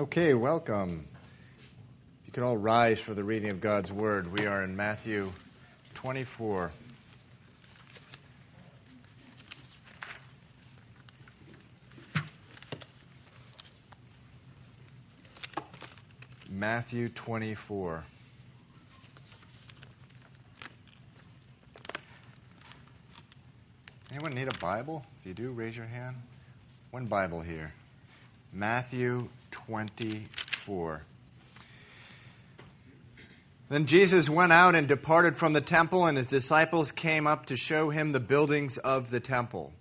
Okay, welcome. If you could all rise for the reading of God's Word. We are in Matthew 24. Matthew 24. Anyone need a Bible? If you do, raise your hand. One Bible here. Matthew 24. Then Jesus went out and departed from the temple, and his disciples came up to show him the buildings of the temple.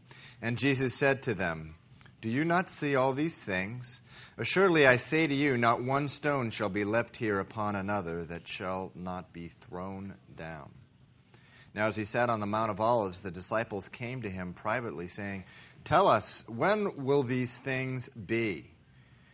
And Jesus said to them, Do you not see all these things? Assuredly, I say to you, not one stone shall be left here upon another that shall not be thrown down. Now, as he sat on the Mount of Olives, the disciples came to him privately, saying, Tell us, when will these things be?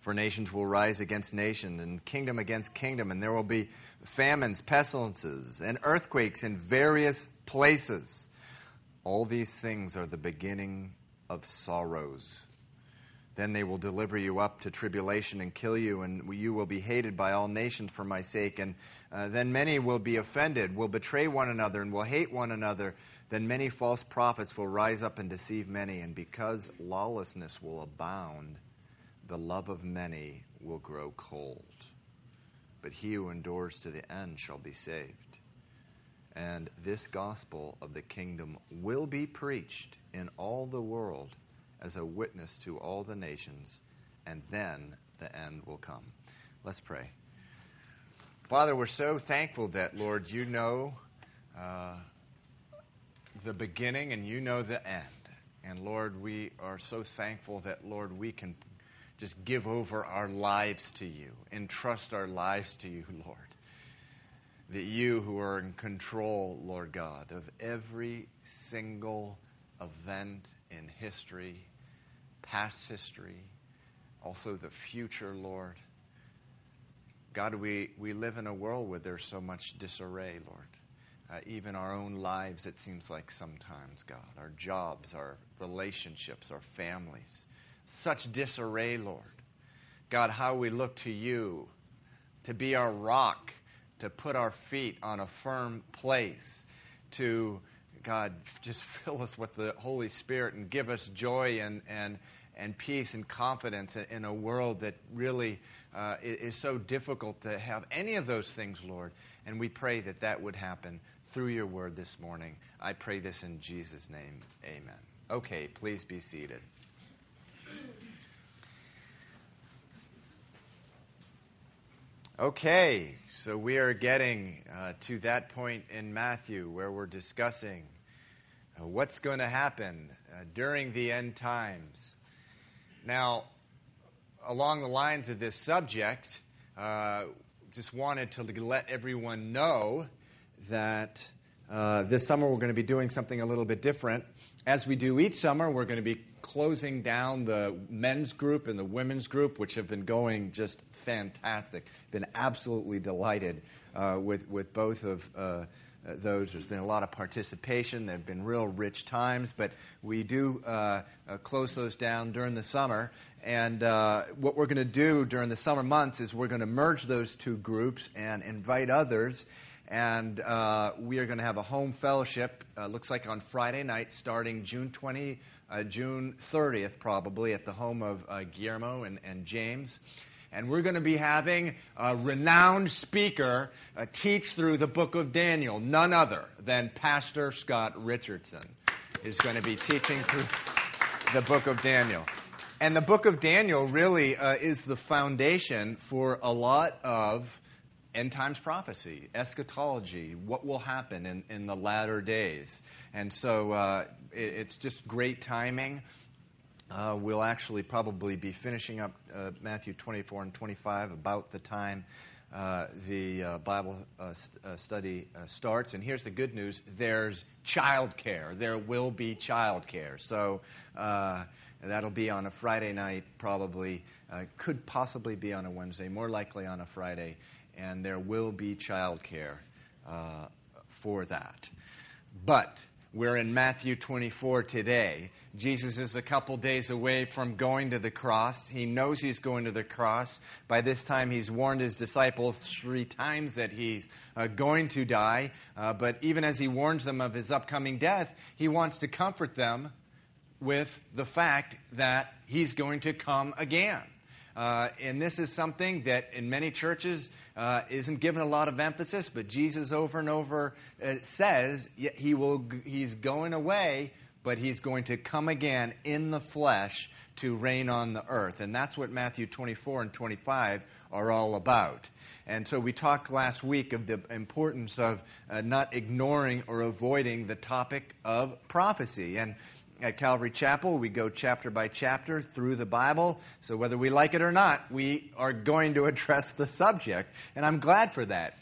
For nations will rise against nation, and kingdom against kingdom, and there will be famines, pestilences, and earthquakes in various places. All these things are the beginning of sorrows. Then they will deliver you up to tribulation and kill you, and you will be hated by all nations for my sake. And uh, then many will be offended, will betray one another, and will hate one another. Then many false prophets will rise up and deceive many, and because lawlessness will abound, the love of many will grow cold. But he who endures to the end shall be saved. And this gospel of the kingdom will be preached in all the world as a witness to all the nations, and then the end will come. Let's pray. Father, we're so thankful that, Lord, you know uh, the beginning and you know the end. And Lord, we are so thankful that, Lord, we can just give over our lives to you, entrust our lives to you, Lord. That you, who are in control, Lord God, of every single event in history, past history, also the future, Lord. God, we, we live in a world where there's so much disarray, Lord. Uh, even our own lives, it seems like sometimes, God. Our jobs, our relationships, our families. Such disarray, Lord. God, how we look to you to be our rock, to put our feet on a firm place, to God, just fill us with the Holy Spirit and give us joy and, and, and peace and confidence in a world that really uh, is so difficult to have any of those things, Lord. And we pray that that would happen through your word this morning. I pray this in Jesus' name. Amen. Okay, please be seated. Okay, so we are getting uh, to that point in Matthew where we're discussing uh, what's going to happen uh, during the end times. Now, along the lines of this subject, uh, just wanted to let everyone know that uh, this summer we're going to be doing something a little bit different. As we do each summer, we're going to be closing down the men's group and the women's group, which have been going just fantastic. Been absolutely delighted uh, with with both of. Uh, those. There's been a lot of participation. There have been real rich times, but we do uh, uh, close those down during the summer. And uh, what we're going to do during the summer months is we're going to merge those two groups and invite others. And uh, we are going to have a home fellowship. Uh, looks like on Friday night, starting June 20, uh, June 30th, probably at the home of Guillermo and, and James and we're going to be having a renowned speaker uh, teach through the book of Daniel. None other than Pastor Scott Richardson is going to be teaching through the book of Daniel. And the book of Daniel really uh, is the foundation for a lot of end times prophecy, eschatology, what will happen in, in the latter days. And so uh, it, it's just great timing. Uh, we'll actually probably be finishing up uh, Matthew 24 and 25 about the time uh, the uh, Bible uh, st- study starts. And here's the good news there's childcare. There will be childcare. So that'll be on a Friday night, probably. could possibly be on a Wednesday, more likely on a Friday. And there will be childcare for that. But we're in Matthew 24 today. Jesus is a couple days away from going to the cross. He knows he's going to the cross. By this time, he's warned his disciples three times that he's uh, going to die. Uh, but even as he warns them of his upcoming death, he wants to comfort them with the fact that he's going to come again. Uh, and this is something that in many churches uh, isn't given a lot of emphasis, but Jesus over and over uh, says he will, he's going away, but he's going to come again in the flesh to reign on the earth. And that's what Matthew 24 and 25 are all about. And so we talked last week of the importance of uh, not ignoring or avoiding the topic of prophecy. And at Calvary Chapel, we go chapter by chapter through the Bible. So whether we like it or not, we are going to address the subject. And I'm glad for that.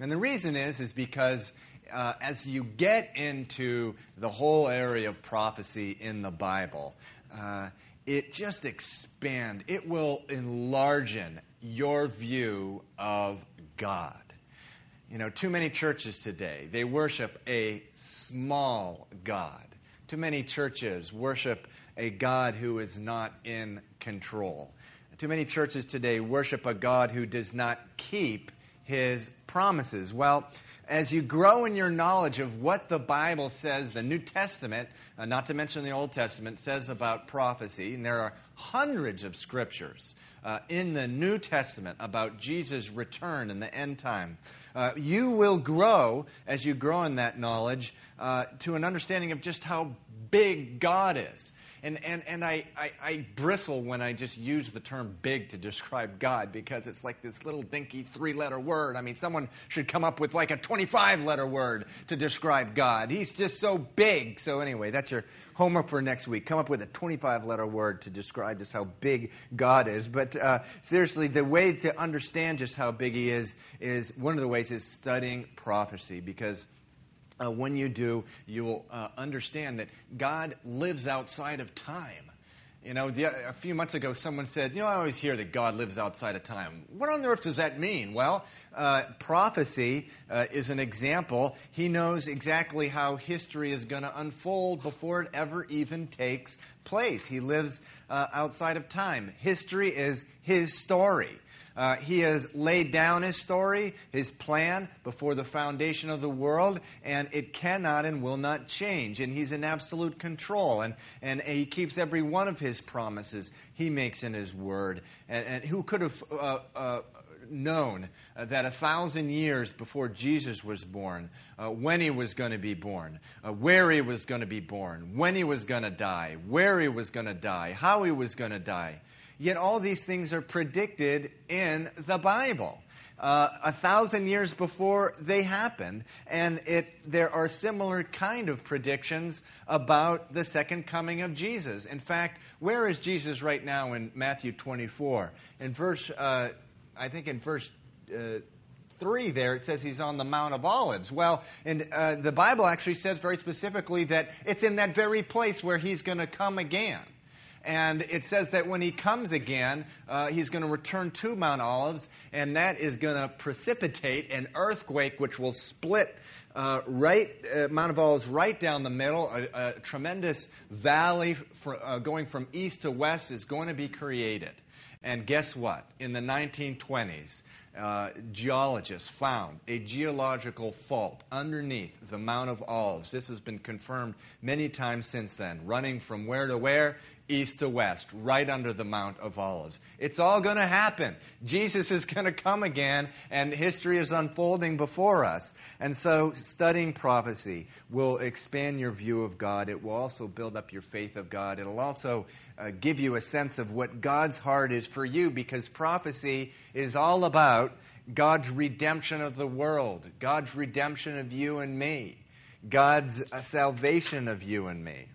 And the reason is, is because uh, as you get into the whole area of prophecy in the Bible, uh, it just expand. It will enlarge your view of God. You know, too many churches today, they worship a small God. Too many churches worship a God who is not in control. Too many churches today worship a God who does not keep his promises. Well, as you grow in your knowledge of what the Bible says, the New Testament, uh, not to mention the Old Testament, says about prophecy, and there are hundreds of scriptures uh, in the New Testament about Jesus' return in the end time. Uh, you will grow as you grow in that knowledge uh, to an understanding of just how big God is. And, and, and I, I, I, bristle when I just use the term big to describe God because it's like this little dinky three letter word. I mean, someone should come up with like a 25 letter word to describe God. He's just so big. So, anyway, that's your homework for next week. Come up with a 25 letter word to describe just how big God is. But uh, seriously, the way to understand just how big He is is one of the ways is studying prophecy because uh, when you do, you will uh, understand that God lives outside of time. You know, the, a few months ago, someone said, You know, I always hear that God lives outside of time. What on earth does that mean? Well, uh, prophecy uh, is an example. He knows exactly how history is going to unfold before it ever even takes place. He lives uh, outside of time. History is his story. Uh, he has laid down his story, his plan before the foundation of the world, and it cannot and will not change. And he's in absolute control, and, and he keeps every one of his promises he makes in his word. And, and who could have uh, uh, known uh, that a thousand years before Jesus was born, uh, when he was going to be born, uh, where he was going to be born, when he was going to die, where he was going to die, how he was going to die, Yet all these things are predicted in the Bible. Uh, a thousand years before they happened, and it, there are similar kind of predictions about the second coming of Jesus. In fact, where is Jesus right now in Matthew 24? In verse, uh, I think in verse uh, 3 there, it says he's on the Mount of Olives. Well, and uh, the Bible actually says very specifically that it's in that very place where he's going to come again. And it says that when he comes again, uh, he's going to return to Mount Olives, and that is going to precipitate an earthquake which will split uh, right uh, Mount of Olives right down the middle. A, a tremendous valley for, uh, going from east to west is going to be created. And guess what? In the 1920s, uh, geologists found a geological fault underneath the Mount of Olives. This has been confirmed many times since then, running from where to where? East to west, right under the Mount of Olives. It's all going to happen. Jesus is going to come again, and history is unfolding before us. And so, studying prophecy will expand your view of God. It will also build up your faith of God. It'll also uh, give you a sense of what God's heart is for you, because prophecy is all about God's redemption of the world, God's redemption of you and me, God's uh, salvation of you and me.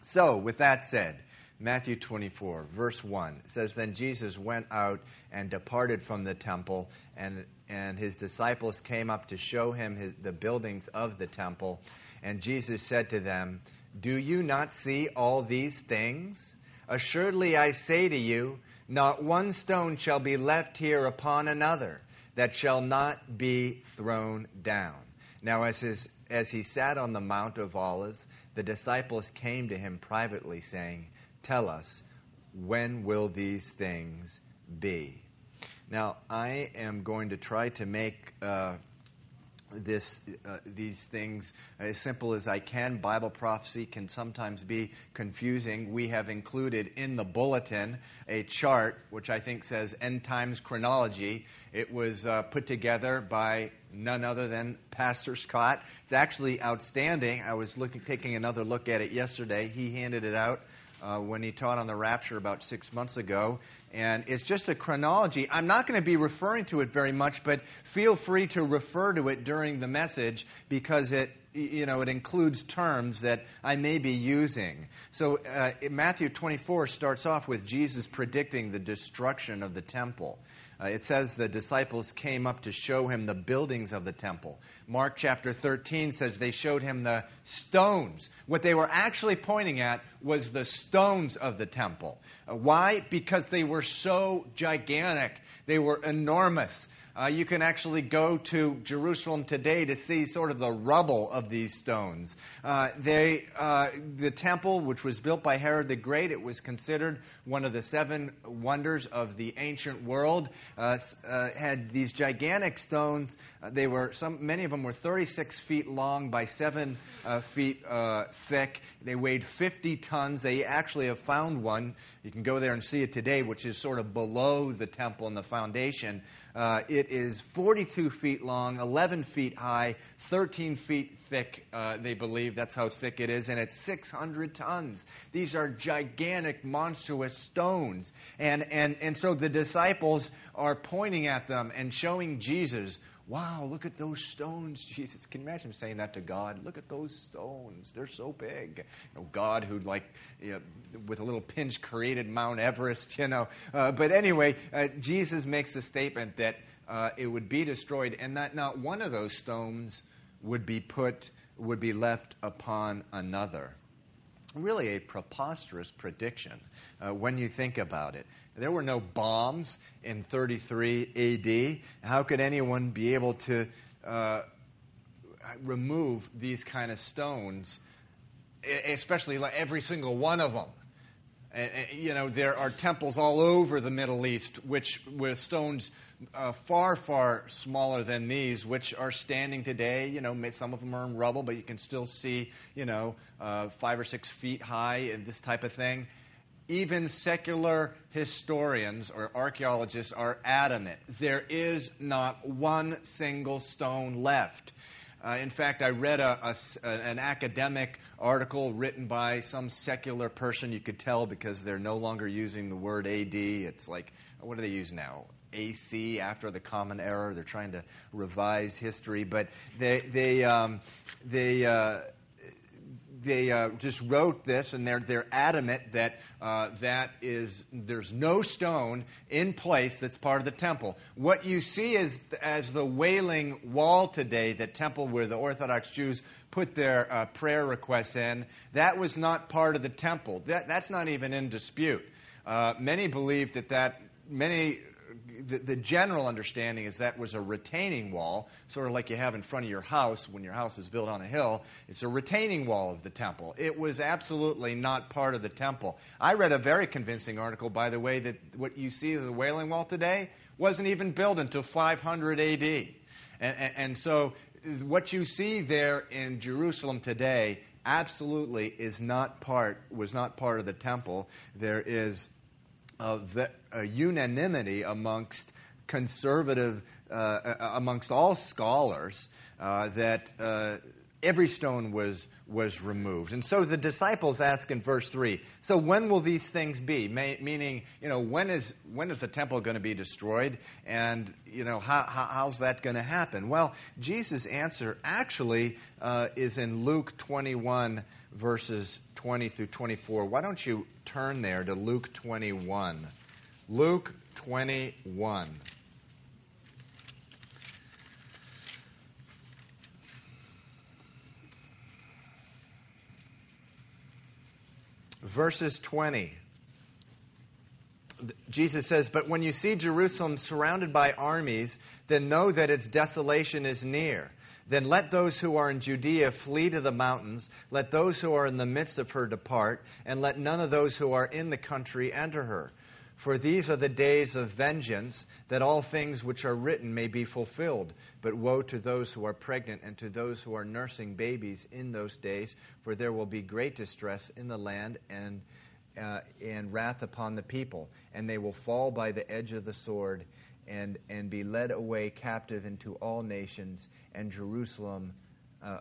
So, with that said, Matthew 24, verse 1 it says, Then Jesus went out and departed from the temple, and, and his disciples came up to show him his, the buildings of the temple. And Jesus said to them, Do you not see all these things? Assuredly I say to you, not one stone shall be left here upon another that shall not be thrown down. Now, as, his, as he sat on the Mount of Olives, the disciples came to him privately, saying, Tell us, when will these things be? Now, I am going to try to make uh, this, uh, these things as simple as I can. Bible prophecy can sometimes be confusing. We have included in the bulletin a chart which I think says End Times Chronology. It was uh, put together by none other than Pastor Scott. It's actually outstanding. I was looking, taking another look at it yesterday. He handed it out uh, when he taught on the rapture about six months ago. And it's just a chronology. I'm not going to be referring to it very much, but feel free to refer to it during the message because it, you know, it includes terms that I may be using. So uh, Matthew 24 starts off with Jesus predicting the destruction of the temple. Uh, it says the disciples came up to show him the buildings of the temple. Mark chapter 13 says they showed him the stones. What they were actually pointing at was the stones of the temple. Uh, why? Because they were so gigantic, they were enormous. Uh, you can actually go to Jerusalem today to see sort of the rubble of these stones. Uh, they, uh, the temple, which was built by Herod the Great, it was considered one of the seven wonders of the ancient world. Uh, uh, had these gigantic stones. They were some, many of them were 36 feet long by seven feet thick. They weighed 50 tons. They actually have found one. You can go there and see it today, which is sort of below the temple and the foundation. Uh, it is 42 feet long, 11 feet high, 13 feet thick, uh, they believe. That's how thick it is. And it's 600 tons. These are gigantic, monstrous stones. And, and, and so the disciples are pointing at them and showing Jesus Wow, look at those stones, Jesus. Can you imagine saying that to God? Look at those stones. They're so big. You know, God, who, like, you know, with a little pinch, created Mount Everest, you know. Uh, but anyway, uh, Jesus makes a statement that uh, it would be destroyed and that not one of those stones would be put, would be left upon another. Really a preposterous prediction uh, when you think about it. There were no bombs in 33 AD. How could anyone be able to uh, remove these kind of stones, especially like every single one of them? You know, there are temples all over the Middle East, which with stones uh, far, far smaller than these, which are standing today. You know, some of them are in rubble, but you can still see, you know, uh, five or six feet high and this type of thing even secular historians or archaeologists are adamant there is not one single stone left. Uh, in fact, I read a, a, an academic article written by some secular person. You could tell because they're no longer using the word AD. It's like, what do they use now? AC after the Common Era. They're trying to revise history, but they they um, they. Uh, they uh, just wrote this, and they're, they're adamant that uh, that is there's no stone in place that's part of the temple. What you see is as the Wailing Wall today, the temple where the Orthodox Jews put their uh, prayer requests in, that was not part of the temple. That, that's not even in dispute. Uh, many believe that that many the, the, general understanding is that was a retaining wall, sort of like you have in front of your house when your house is built on a hill. It's a retaining wall of the temple. It was absolutely not part of the temple. I read a very convincing article, by the way, that what you see as the Wailing Wall today wasn't even built until 500 AD. And, and, and so what you see there in Jerusalem today absolutely is not part was not part of the temple. There is a unanimity amongst conservative, uh, uh, amongst all scholars, uh, that uh, every stone was, was removed. And so the disciples ask in verse 3 So when will these things be? May, meaning, you know, when is, when is the temple going to be destroyed? And, you know, how, how, how's that going to happen? Well, Jesus' answer actually uh, is in Luke 21, verses 20 through 24. Why don't you turn there to Luke 21? Luke 21. verses 20. Jesus says, But when you see Jerusalem surrounded by armies, then know that its desolation is near. Then let those who are in Judea flee to the mountains. Let those who are in the midst of her depart, and let none of those who are in the country enter her. For these are the days of vengeance, that all things which are written may be fulfilled. But woe to those who are pregnant and to those who are nursing babies in those days, for there will be great distress in the land and, uh, and wrath upon the people, and they will fall by the edge of the sword and, and be led away captive into all nations, and Jerusalem uh,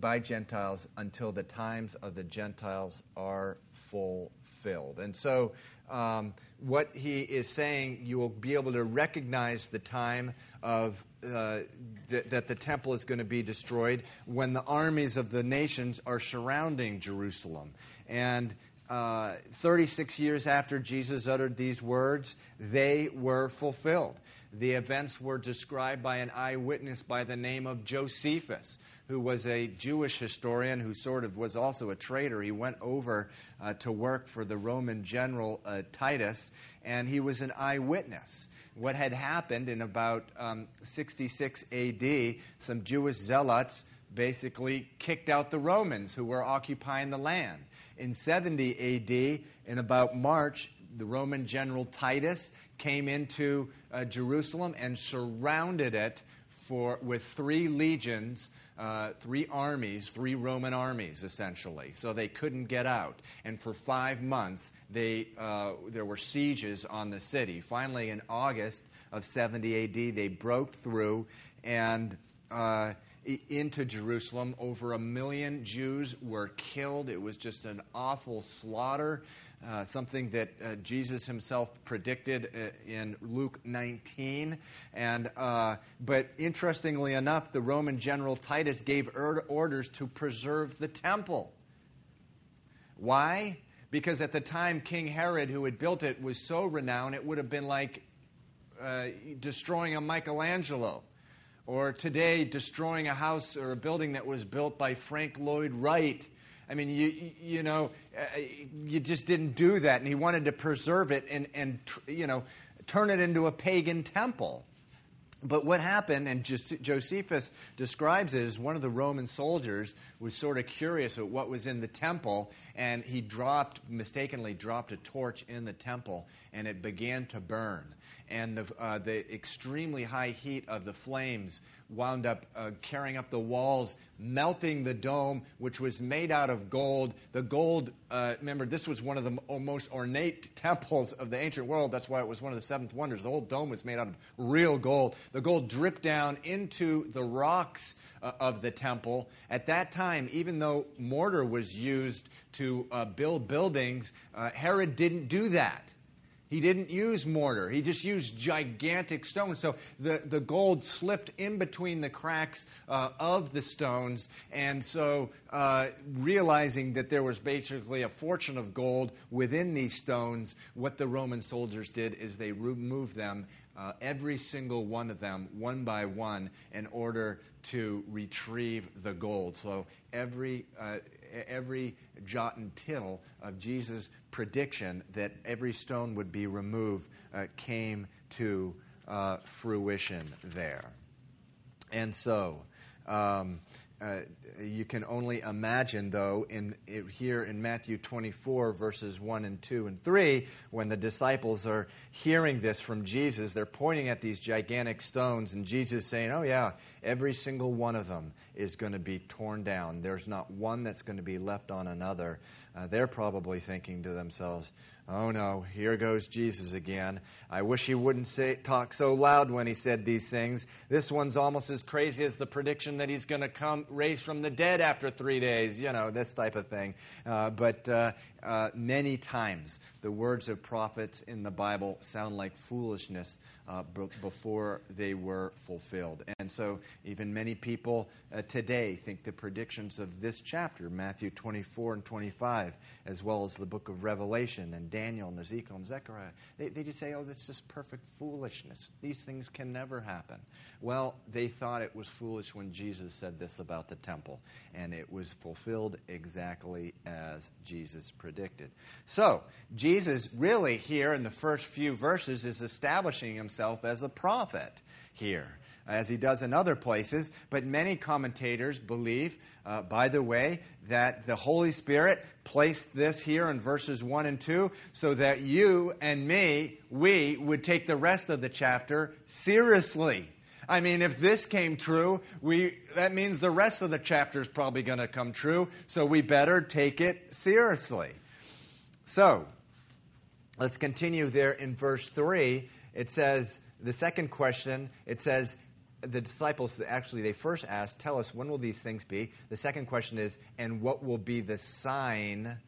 by Gentiles until the times of the Gentiles are fulfilled. And so, um, what he is saying, you will be able to recognize the time of uh, th- that the temple is going to be destroyed when the armies of the nations are surrounding Jerusalem. And uh, 36 years after Jesus uttered these words, they were fulfilled. The events were described by an eyewitness by the name of Josephus, who was a Jewish historian who sort of was also a traitor. He went over uh, to work for the Roman general uh, Titus, and he was an eyewitness. What had happened in about um, 66 AD, some Jewish zealots basically kicked out the Romans who were occupying the land. In 70 AD, in about March, the Roman general Titus came into uh, Jerusalem and surrounded it for, with three legions, uh, three armies, three Roman armies, essentially. So they couldn't get out. And for five months, they, uh, there were sieges on the city. Finally, in August of 70 AD, they broke through and uh, into Jerusalem. Over a million Jews were killed. It was just an awful slaughter. Uh, something that uh, Jesus himself predicted uh, in Luke 19. And, uh, but interestingly enough, the Roman general Titus gave er- orders to preserve the temple. Why? Because at the time, King Herod, who had built it, was so renowned, it would have been like uh, destroying a Michelangelo. Or today, destroying a house or a building that was built by Frank Lloyd Wright I mean, you, you know, uh, you just didn't do that. And he wanted to preserve it and, and, you know, turn it into a pagan temple. But what happened, and Josephus describes it as one of the Roman soldiers was sort of curious at what was in the temple, and he dropped, mistakenly dropped a torch in the temple, and it began to burn and the, uh, the extremely high heat of the flames wound up uh, carrying up the walls, melting the dome, which was made out of gold. The gold, uh, remember, this was one of the most ornate temples of the ancient world. That's why it was one of the seventh wonders. The whole dome was made out of real gold. The gold dripped down into the rocks uh, of the temple. At that time, even though mortar was used to uh, build buildings, uh, Herod didn't do that. He didn't use mortar. He just used gigantic stones. So the, the gold slipped in between the cracks uh, of the stones. And so, uh, realizing that there was basically a fortune of gold within these stones, what the Roman soldiers did is they removed them, uh, every single one of them, one by one, in order to retrieve the gold. So every, uh, every jot and tittle of Jesus' prediction that every stone would be removed uh, came to uh, fruition there. And so, um, uh, you can only imagine, though, in, here in Matthew 24, verses 1 and 2 and 3, when the disciples are hearing this from Jesus, they're pointing at these gigantic stones, and Jesus saying, Oh, yeah, every single one of them is going to be torn down. There's not one that's going to be left on another. Uh, they're probably thinking to themselves, Oh no, here goes Jesus again. I wish he wouldn't say, talk so loud when he said these things. This one's almost as crazy as the prediction that he's going to come from raised from the dead after three days, you know, this type of thing. Uh, but uh, uh, many times the words of prophets in the Bible sound like foolishness uh, b- before they were fulfilled. And so, even many people uh, today think the predictions of this chapter, Matthew 24 and 25, as well as the book of Revelation and Daniel and Ezekiel and Zechariah, they, they just say, oh, this is just perfect foolishness. These things can never happen. Well, they thought it was foolish when Jesus said this about the temple, and it was fulfilled exactly as Jesus predicted. So, Jesus really here in the first few verses is establishing himself as a prophet here as he does in other places. But many commentators believe, uh, by the way, that the Holy Spirit placed this here in verses 1 and 2 so that you and me, we would take the rest of the chapter seriously. I mean, if this came true, we, that means the rest of the chapter is probably going to come true, so we better take it seriously. So, let's continue there in verse 3. It says, the second question, it says, the disciples actually they first asked, "Tell us when will these things be?" The second question is, "And what will be the sign?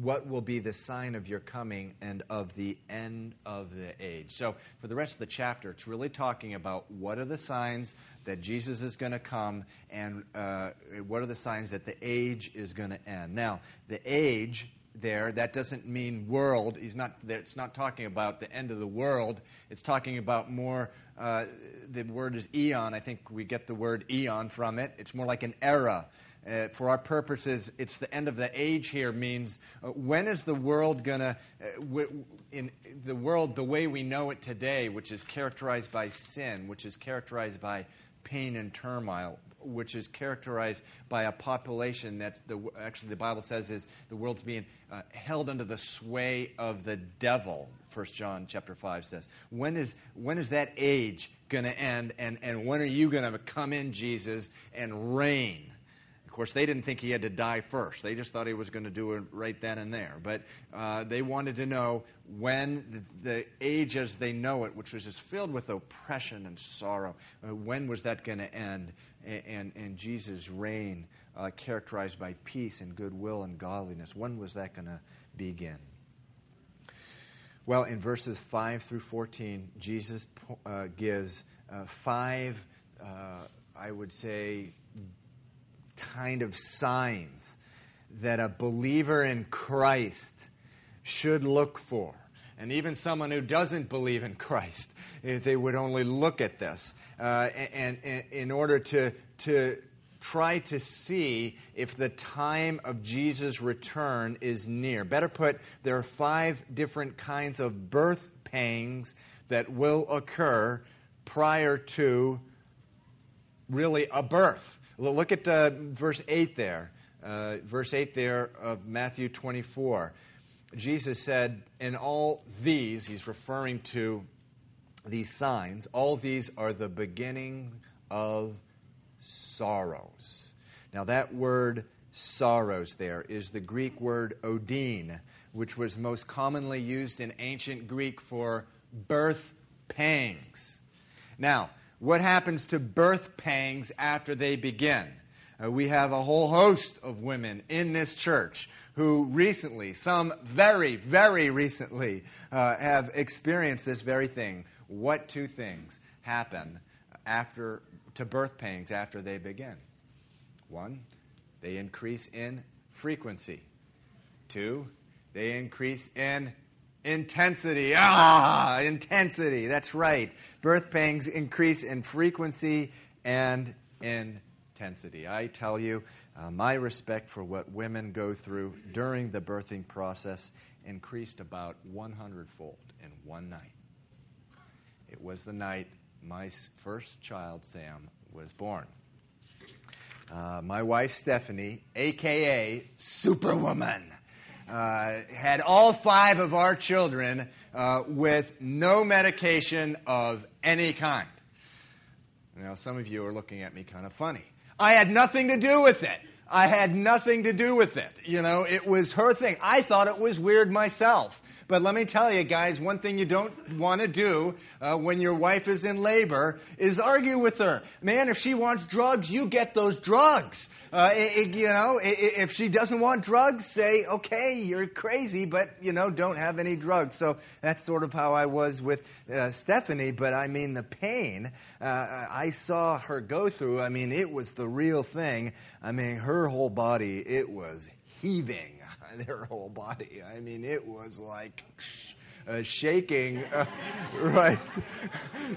What will be the sign of your coming and of the end of the age?" So, for the rest of the chapter, it's really talking about what are the signs that Jesus is going to come, and uh, what are the signs that the age is going to end. Now, the age there, that doesn't mean world. He's not, it's not talking about the end of the world. It's talking about more, uh, the word is eon. I think we get the word eon from it. It's more like an era. Uh, for our purposes, it's the end of the age here means uh, when is the world going to, uh, w- in the world the way we know it today, which is characterized by sin, which is characterized by pain and turmoil, which is characterized by a population that's the actually the Bible says is the world's being uh, held under the sway of the devil. First John chapter five says. When is when is that age going to end? And and when are you going to come in, Jesus, and reign? Course, they didn't think he had to die first. They just thought he was going to do it right then and there. But uh, they wanted to know when the, the, age as they know it, which was just filled with oppression and sorrow, uh, when was that going to end? And, and, and Jesus' reign, uh, characterized by peace and goodwill and godliness, when was that going to begin? Well, in verses 5 through 14, Jesus uh, gives uh, five, uh, I would say, kind of signs that a believer in Christ should look for. And even someone who doesn't believe in Christ, if they would only look at this, uh, and, and, in order to, to try to see if the time of Jesus' return is near. Better put, there are five different kinds of birth pangs that will occur prior to really a birth. Look at uh, verse 8 there. Uh, verse 8 there of Matthew 24. Jesus said, In all these, he's referring to these signs, all these are the beginning of sorrows. Now, that word sorrows there is the Greek word odin, which was most commonly used in ancient Greek for birth pangs. Now, what happens to birth pangs after they begin? Uh, we have a whole host of women in this church who recently, some very, very recently, uh, have experienced this very thing. What two things happen after to birth pangs after they begin? One, they increase in frequency. Two, they increase in Intensity. Ah, intensity. That's right. Birth pangs increase in frequency and intensity. I tell you, uh, my respect for what women go through during the birthing process increased about 100 fold in one night. It was the night my first child, Sam, was born. Uh, my wife, Stephanie, aka Superwoman uh, had all five of our children uh, with no medication of any kind. Now, some of you are looking at me kind of funny. I had nothing to do with it. I had nothing to do with it. You know, it was her thing. I thought it was weird myself. But let me tell you, guys, one thing you don't want to do uh, when your wife is in labor is argue with her. Man, if she wants drugs, you get those drugs. Uh, it, it, you know, it, if she doesn't want drugs, say, okay, you're crazy, but, you know, don't have any drugs. So that's sort of how I was with uh, Stephanie. But I mean, the pain uh, I saw her go through, I mean, it was the real thing. I mean, her whole body, it was heaving their whole body. I mean, it was like uh, shaking. Uh, right.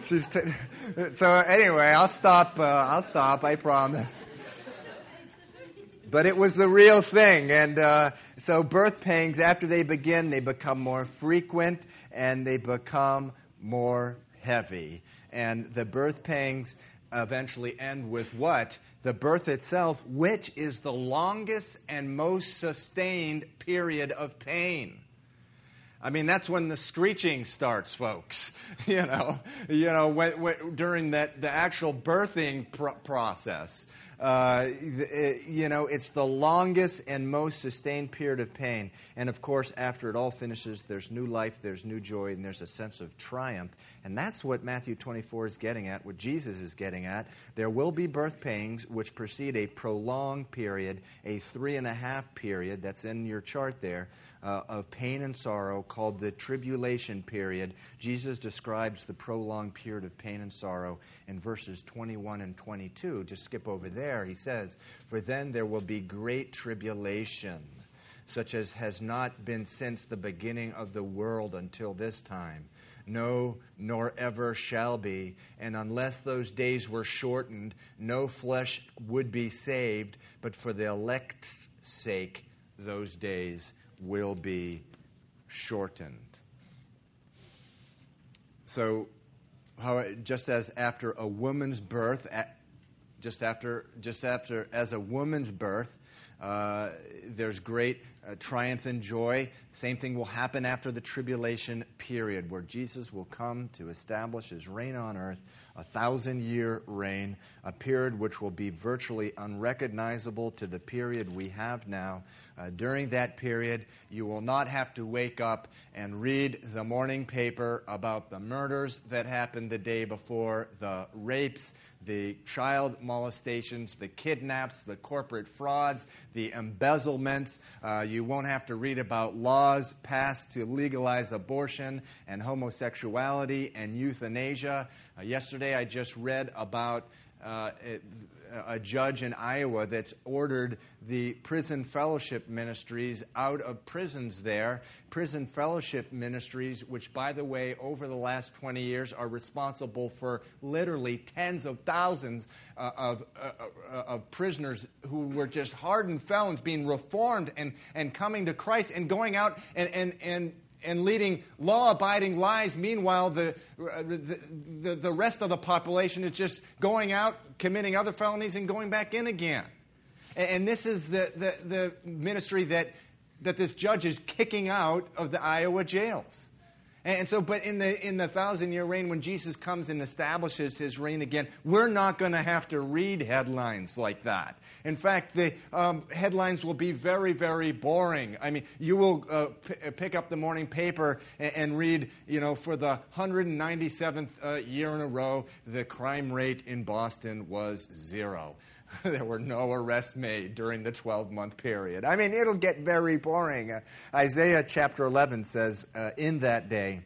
She's t- so anyway, I'll stop. Uh, I'll stop. I promise. But it was the real thing, and uh, so birth pangs after they begin, they become more frequent and they become more heavy. And the birth pangs eventually end with what? the birth itself, which is the longest and most sustained period of pain. I mean, that's when the screeching starts, folks. You know, you know, when, when, during that the actual birthing pr- process. Uh, it, you know, it's the longest and most sustained period of pain. And of course, after it all finishes, there's new life, there's new joy, and there's a sense of triumph. And that's what Matthew 24 is getting at, what Jesus is getting at. There will be birth pains which precede a prolonged period, a three and a half period that's in your chart there uh, of pain and sorrow called the tribulation period. Jesus describes the prolonged period of pain and sorrow in verses 21 and 22. Just skip over there. He says, For then there will be great tribulation, such as has not been since the beginning of the world until this time. No, nor ever shall be. And unless those days were shortened, no flesh would be saved, but for the elect's sake, those days will be shortened. So, how, just as after a woman's birth, just after, just after as a woman's birth, uh, there's great uh, triumph and joy. Same thing will happen after the tribulation period, where Jesus will come to establish his reign on earth, a thousand year reign, a period which will be virtually unrecognizable to the period we have now. Uh, during that period, you will not have to wake up and read the morning paper about the murders that happened the day before, the rapes, the child molestations, the kidnaps, the corporate frauds, the embezzlements. Uh, you won't have to read about laws passed to legalize abortion and homosexuality and euthanasia. Uh, yesterday, I just read about uh, a judge in Iowa that's ordered the prison fellowship ministries out of prisons there. Prison fellowship ministries, which, by the way, over the last 20 years are responsible for literally tens of thousands uh, of, uh, of prisoners who were just hardened felons being reformed and, and coming to Christ and going out and, and, and and leading law abiding lives. Meanwhile, the, the, the, the, rest of the population is just going out, committing other felonies, and going back in again. And, and this is the, the, the ministry that, that this judge is kicking out of the Iowa jails. And so, but in the, in the thousand year reign, when Jesus comes and establishes his reign again, we're not going to have to read headlines like that. In fact, the um, headlines will be very, very boring. I mean, you will uh, p- uh, pick up the morning paper and, and, read, you know, for the 197th uh, year in a row, the crime rate in Boston was zero. there were no arrests made during the 12 month period. I mean, it'll get very boring. Uh, Isaiah chapter 11 says, uh, In that day,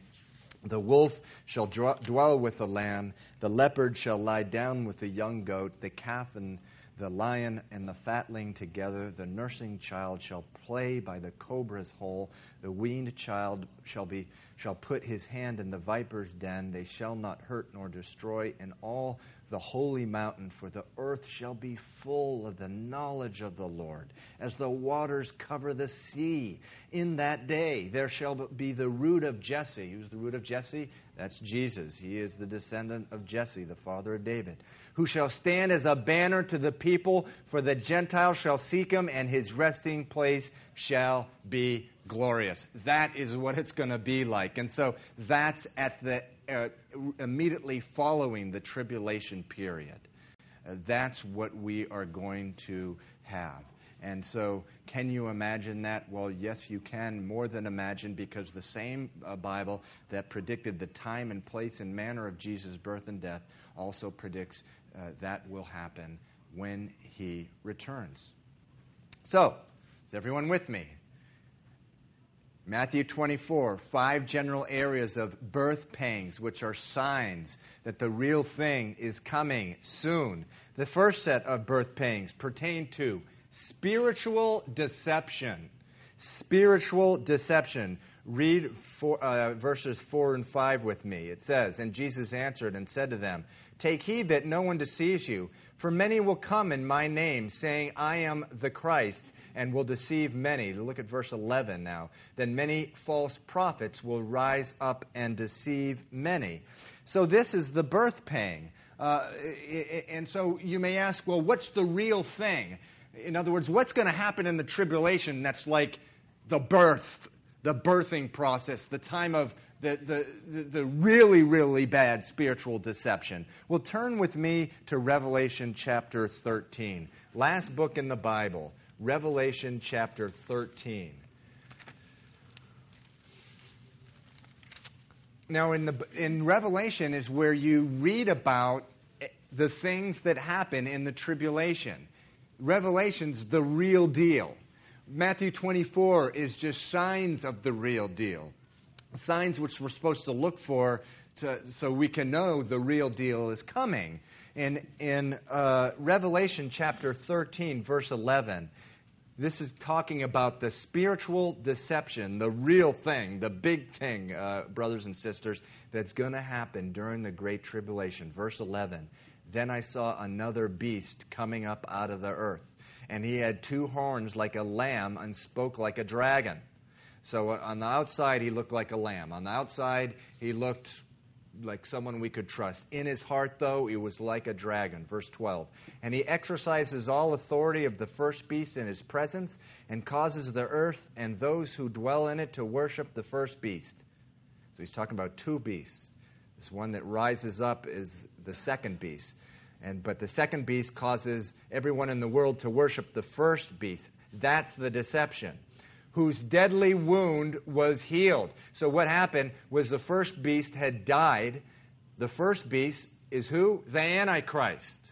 the wolf shall dwell with the lamb, the leopard shall lie down with the young goat, the calf and the lion and the fatling together. The nursing child shall play by the cobra's hole. The weaned child shall, be, shall put his hand in the viper's den. They shall not hurt nor destroy in all the holy mountain, for the earth shall be full of the knowledge of the Lord, as the waters cover the sea. In that day there shall be the root of Jesse. Who's the root of Jesse? That's Jesus. He is the descendant of Jesse, the father of David, who shall stand as a banner to the people, for the Gentiles shall seek him, and his resting place shall be glorious. That is what it's going to be like. And so that's at the uh, immediately following the tribulation period. Uh, that's what we are going to have. And so, can you imagine that? Well, yes, you can more than imagine because the same uh, Bible that predicted the time and place and manner of Jesus' birth and death also predicts uh, that will happen when he returns. So, is everyone with me? Matthew 24, five general areas of birth pangs, which are signs that the real thing is coming soon. The first set of birth pangs pertain to spiritual deception. Spiritual deception. Read four, uh, verses 4 and 5 with me. It says, And Jesus answered and said to them, Take heed that no one deceives you, for many will come in my name, saying, I am the Christ and will deceive many. Look at verse 11 now. Then many false prophets will rise up and deceive many. So this is the birth pang. Uh, and so you may ask, well, what's the real thing? In other words, what's going to happen in the tribulation that's like the birth, the birthing process, the time of the, the, the, really, really bad spiritual deception? Well, turn with me to Revelation chapter 13, last book in the Bible. Revelation chapter 13. Now, in, the, in Revelation is where you read about eh, the things that happen in the tribulation. Revelation's the real deal. Matthew 24 is just signs of the real deal. Signs which we're supposed to look for to, so we can know the real deal is coming. In, in uh, Revelation chapter 13, verse 11, this is talking about the spiritual deception, the real thing, the big thing, uh, brothers and sisters, that's going to happen during the Great Tribulation. Verse 11 Then I saw another beast coming up out of the earth, and he had two horns like a lamb and spoke like a dragon. So uh, on the outside, he looked like a lamb. On the outside, he looked like someone we could trust. In his heart, though, he was like a dragon. Verse 12. And he exercises all authority of the first beast in his presence and causes the earth and those who dwell in it to worship the first beast. So he's talking about two beasts. This one that rises up is the second beast. And, but the second beast causes everyone in the world to worship the first beast. That's the deception whose deadly wound was healed. So, what happened was the first beast had died. The first beast is who? The Antichrist.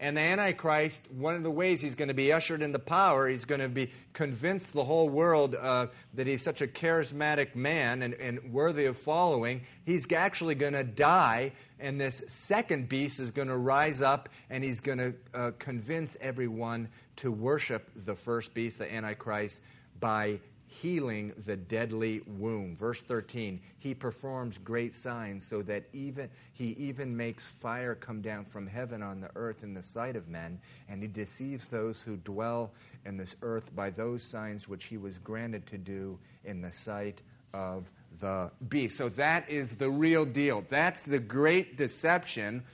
And the Antichrist, one of the ways he's going to be ushered into power, he's going to be convinced the whole world uh, that he's such a charismatic man and, and worthy of following. He's actually going to die, and this second beast is going to rise up, and he's going to uh, convince everyone to worship the first beast, the Antichrist, by healing the deadly wound. Verse 13, he performs great signs so that even he even makes fire come down from heaven on the earth in the sight of men, and he deceives those who dwell in this earth by those signs which he was granted to do in the sight of the beast. So that is the real deal. That's the great deception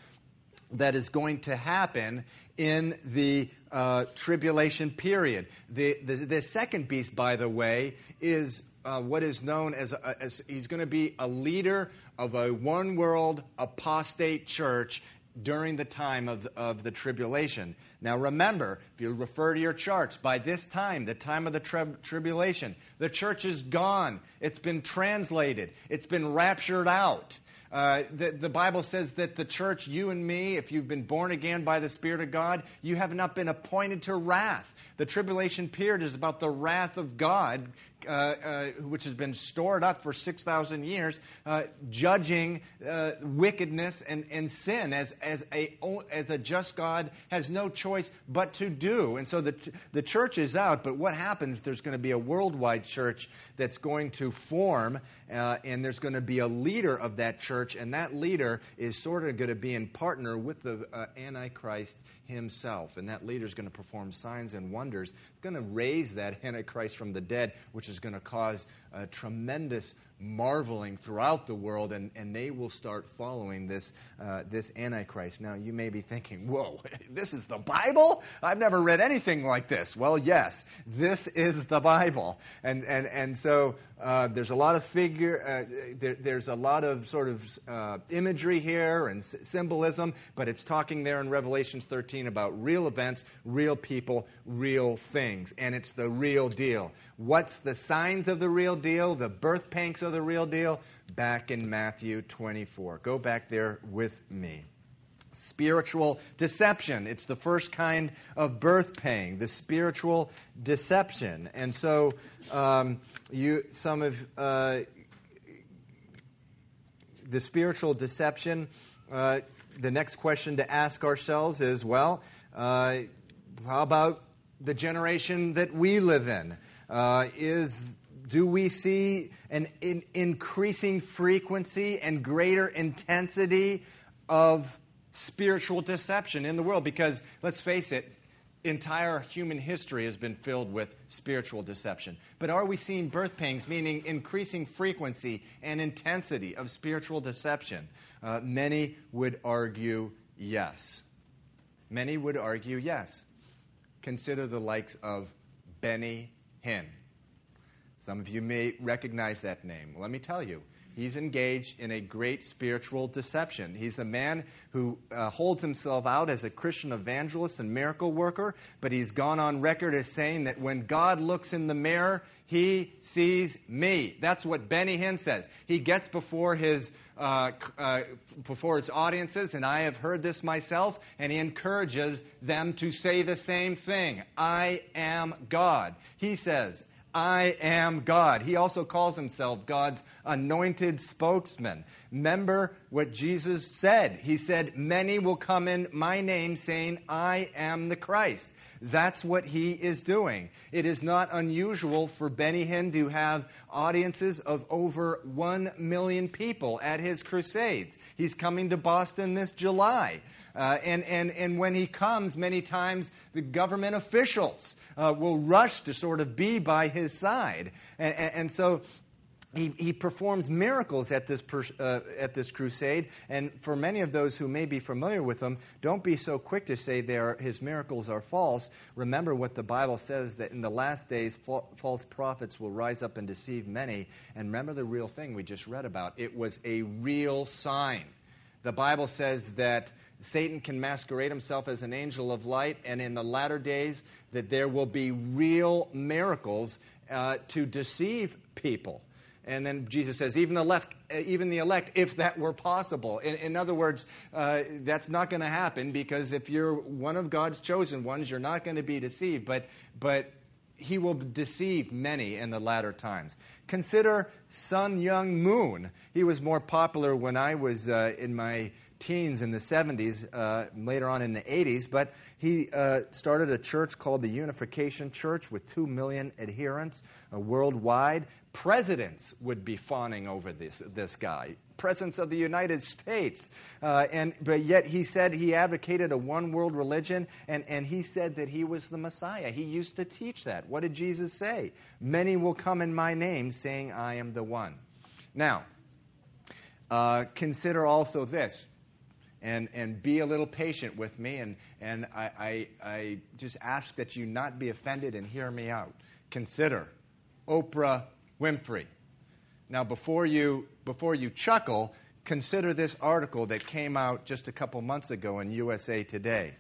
that is going to happen in the uh, tribulation period. The, the, the, second beast, by the way, is uh, what is known as, a, as he's going to be a leader of a one world apostate church during the time of of the tribulation. Now remember, if you refer to your charts, by this time, the time of the tri- tribulation, the church is gone. It's been translated, it's been raptured out. Uh, the, the Bible says that the church, you and me, if you've been born again by the Spirit of God, you have not been appointed to wrath. The tribulation period is about the wrath of God uh, uh, which has been stored up for 6,000 years, uh, judging uh, wickedness and, and sin as, as, a, as a just God has no choice but to do. And so the, the church is out, but what happens? There's going to be a worldwide church that's going to form, and there's going to be a leader of that church, and that leader is sort of going to be in partner with the Antichrist himself. And that leader is going to perform signs and wonders, going to raise that Antichrist from the dead, which is going to cause a tremendous marveling throughout the world, and, and they will start following this, uh, this Antichrist. Now, you may be thinking, whoa, this is the Bible? I've never read anything like this. Well, yes, this is the Bible. And, and, and so uh, there's a lot of figure, uh, there, there's a lot of sort of uh, imagery here and s- symbolism, but it's talking there in Revelation 13 about real events, real people, real things. And it's the real deal. What's the signs of the real deal, the birth pangs of the real deal? Back in Matthew 24. Go back there with me spiritual deception. It's the first kind of birth pang, the spiritual deception. And so, um, you, some of uh, the spiritual deception, uh, the next question to ask ourselves is well, uh, how about the generation that we live in? Uh, is do we see an in increasing frequency and greater intensity of spiritual deception in the world because, let's face it, entire human history has been filled with spiritual deception. But are we seeing birth pangs, meaning increasing frequency and intensity of spiritual deception? Uh, many would argue yes. Many would argue yes. Consider the likes of Benny Hinn. Some of you may recognize that name. Let me tell you, He's engaged in a great spiritual deception. He's a man who uh, holds himself out as a Christian evangelist and miracle worker, but he's gone on record as saying that when God looks in the mirror, he sees me. That's what Benny Hinn says. He gets before his uh, uh, before his audiences, and I have heard this myself, and he encourages them to say the same thing. I am God. He says, I am God. He also calls himself God's anointed spokesman. Remember what Jesus said. He said, Many will come in my name saying, I am the Christ. That's what he is doing. It is not unusual for Benny Hinn to have audiences of over 1 million people at his crusades. He's coming to Boston this July. Uh, and, and, and when he comes, many times the government officials uh, will rush to sort of be by his side. And, and, and so he, he, performs miracles at this, uh, at this crusade. And for many of those who may be familiar with him, don't be so quick to say his miracles are false. Remember what the Bible says that in the last days, fa- false prophets will rise up and deceive many. And remember the real thing we just read about it was a real sign. The Bible says that Satan can masquerade himself as an angel of light, and in the latter days, that there will be real miracles uh, to deceive people. And then Jesus says, even the, left, uh, even the elect, if that were possible. In, in other words, uh, that's not going to happen because if you're one of God's chosen ones, you're not going to be deceived. But, but he will deceive many in the latter times. Consider Sun Myung Moon. He was more popular when I was uh, in my teens in the 70s, uh, later on in the 80s, but he uh, started a church called the Unification Church with 2 million adherents uh, worldwide. Presidents would be fawning over this, this guy. Presidents of the United States. Uh, and, but yet he said he advocated a one world religion, and, and he said that he was the Messiah. He used to teach that. What did Jesus say? Many will come in my name, saying, I am the one. Now, uh, consider also this and, and be a little patient with me. And, and I, I, I just ask that you not be offended and hear me out. Consider Oprah Winfrey. Now, before you, before you chuckle, consider this article that came out just a couple months ago in USA Today.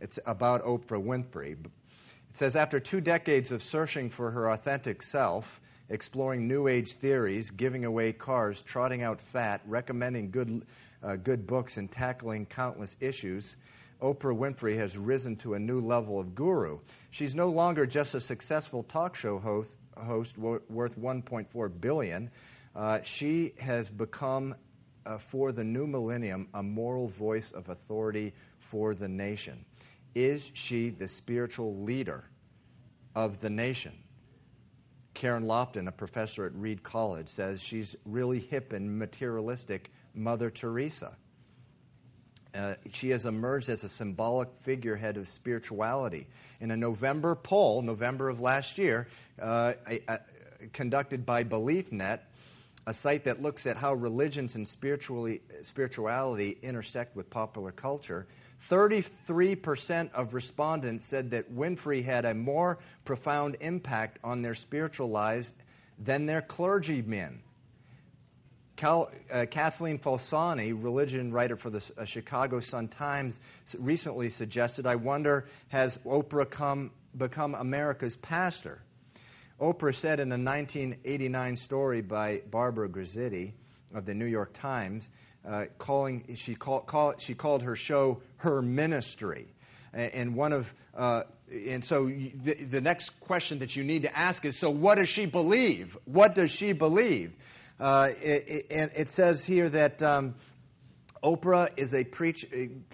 It's about Oprah Winfrey. It says After two decades of searching for her authentic self, exploring New Age theories, giving away cars, trotting out fat, recommending good uh, good books and tackling countless issues, Oprah Winfrey has risen to a new level of guru. She's no longer just a successful talk show host, host worth 1.4 billion. Uh, she has become, uh, for the new millennium, a moral voice of authority for the nation. Is she the spiritual leader of the nation? Karen Lofton, a professor at Reed College, says she's really hip and materialistic Mother Teresa. Uh, she has emerged as a symbolic figurehead of spirituality. In a November poll, November of last year, uh, conducted by BeliefNet, a site that looks at how religions and spirituality intersect with popular culture, 33% of respondents said that Winfrey had a more profound impact on their spiritual lives than their clergymen. Cal, uh, Cathleen Falsani, religion writer for the uh, Chicago Sun-Times, recently suggested, I wonder, has Oprah come, become America's pastor? Oprah said in a 1989 story by Barbara Grizzuti of the New York Times, uh, calling, she, call, call, she called her show her ministry. And one of, uh, and so the, the next question that you need to ask is, so what does she believe? What does she believe? Uh, and it says here that um, Oprah is a preacher.